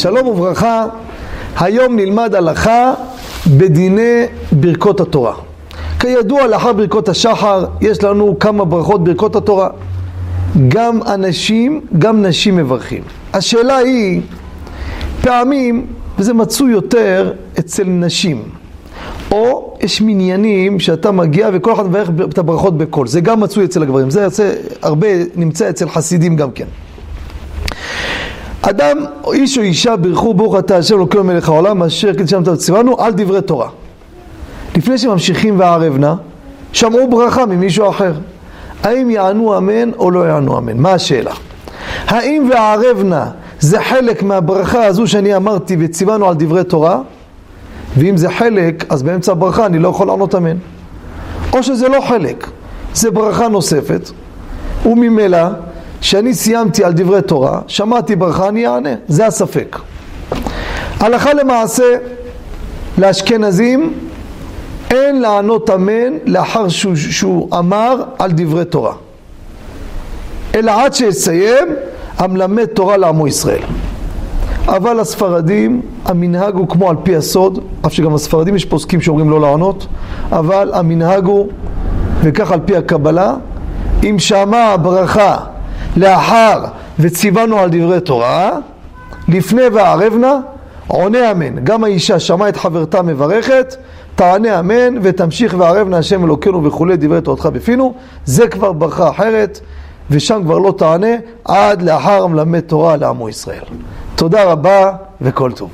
שלום וברכה, היום נלמד הלכה בדיני ברכות התורה. כידוע, לאחר ברכות השחר יש לנו כמה ברכות ברכות התורה. גם אנשים, גם נשים מברכים. השאלה היא, פעמים, וזה מצוי יותר אצל נשים, או יש מניינים שאתה מגיע וכל אחד מברך את הברכות בקול, זה גם מצוי אצל הגברים, זה יוצא, הרבה נמצא אצל חסידים גם כן. אדם, איש או אישה בירכו ברוך אתה השם אלוקינו מלך העולם אשר קידשם ציוונו על דברי תורה. לפני שממשיכים והערב נא, שמעו ברכה ממישהו אחר. האם יענו אמן או לא יענו אמן? מה השאלה? האם והערב נא זה חלק מהברכה הזו שאני אמרתי וציוונו על דברי תורה? ואם זה חלק, אז באמצע הברכה אני לא יכול לענות אמן. או שזה לא חלק, זה ברכה נוספת, וממילא שאני סיימתי על דברי תורה, שמעתי ברכה, אני אענה, זה הספק. הלכה למעשה, לאשכנזים אין לענות אמן לאחר שהוא, שהוא אמר על דברי תורה. אלא עד שיסיים המלמד תורה לעמו ישראל. אבל הספרדים, המנהג הוא כמו על פי הסוד, אף שגם הספרדים יש פוסקים שאומרים לא לענות, אבל המנהג הוא, וכך על פי הקבלה, אם שמע ברכה לאחר וציוונו על דברי תורה, לפני וערב נא, עונה אמן. גם האישה שמעה את חברתה מברכת, תענה אמן ותמשיך וערב נא השם אלוקינו וכולי דברי תורתך בפינו, זה כבר ברכה אחרת, ושם כבר לא תענה עד לאחר מלמד תורה לעמו ישראל. תודה רבה וכל טוב.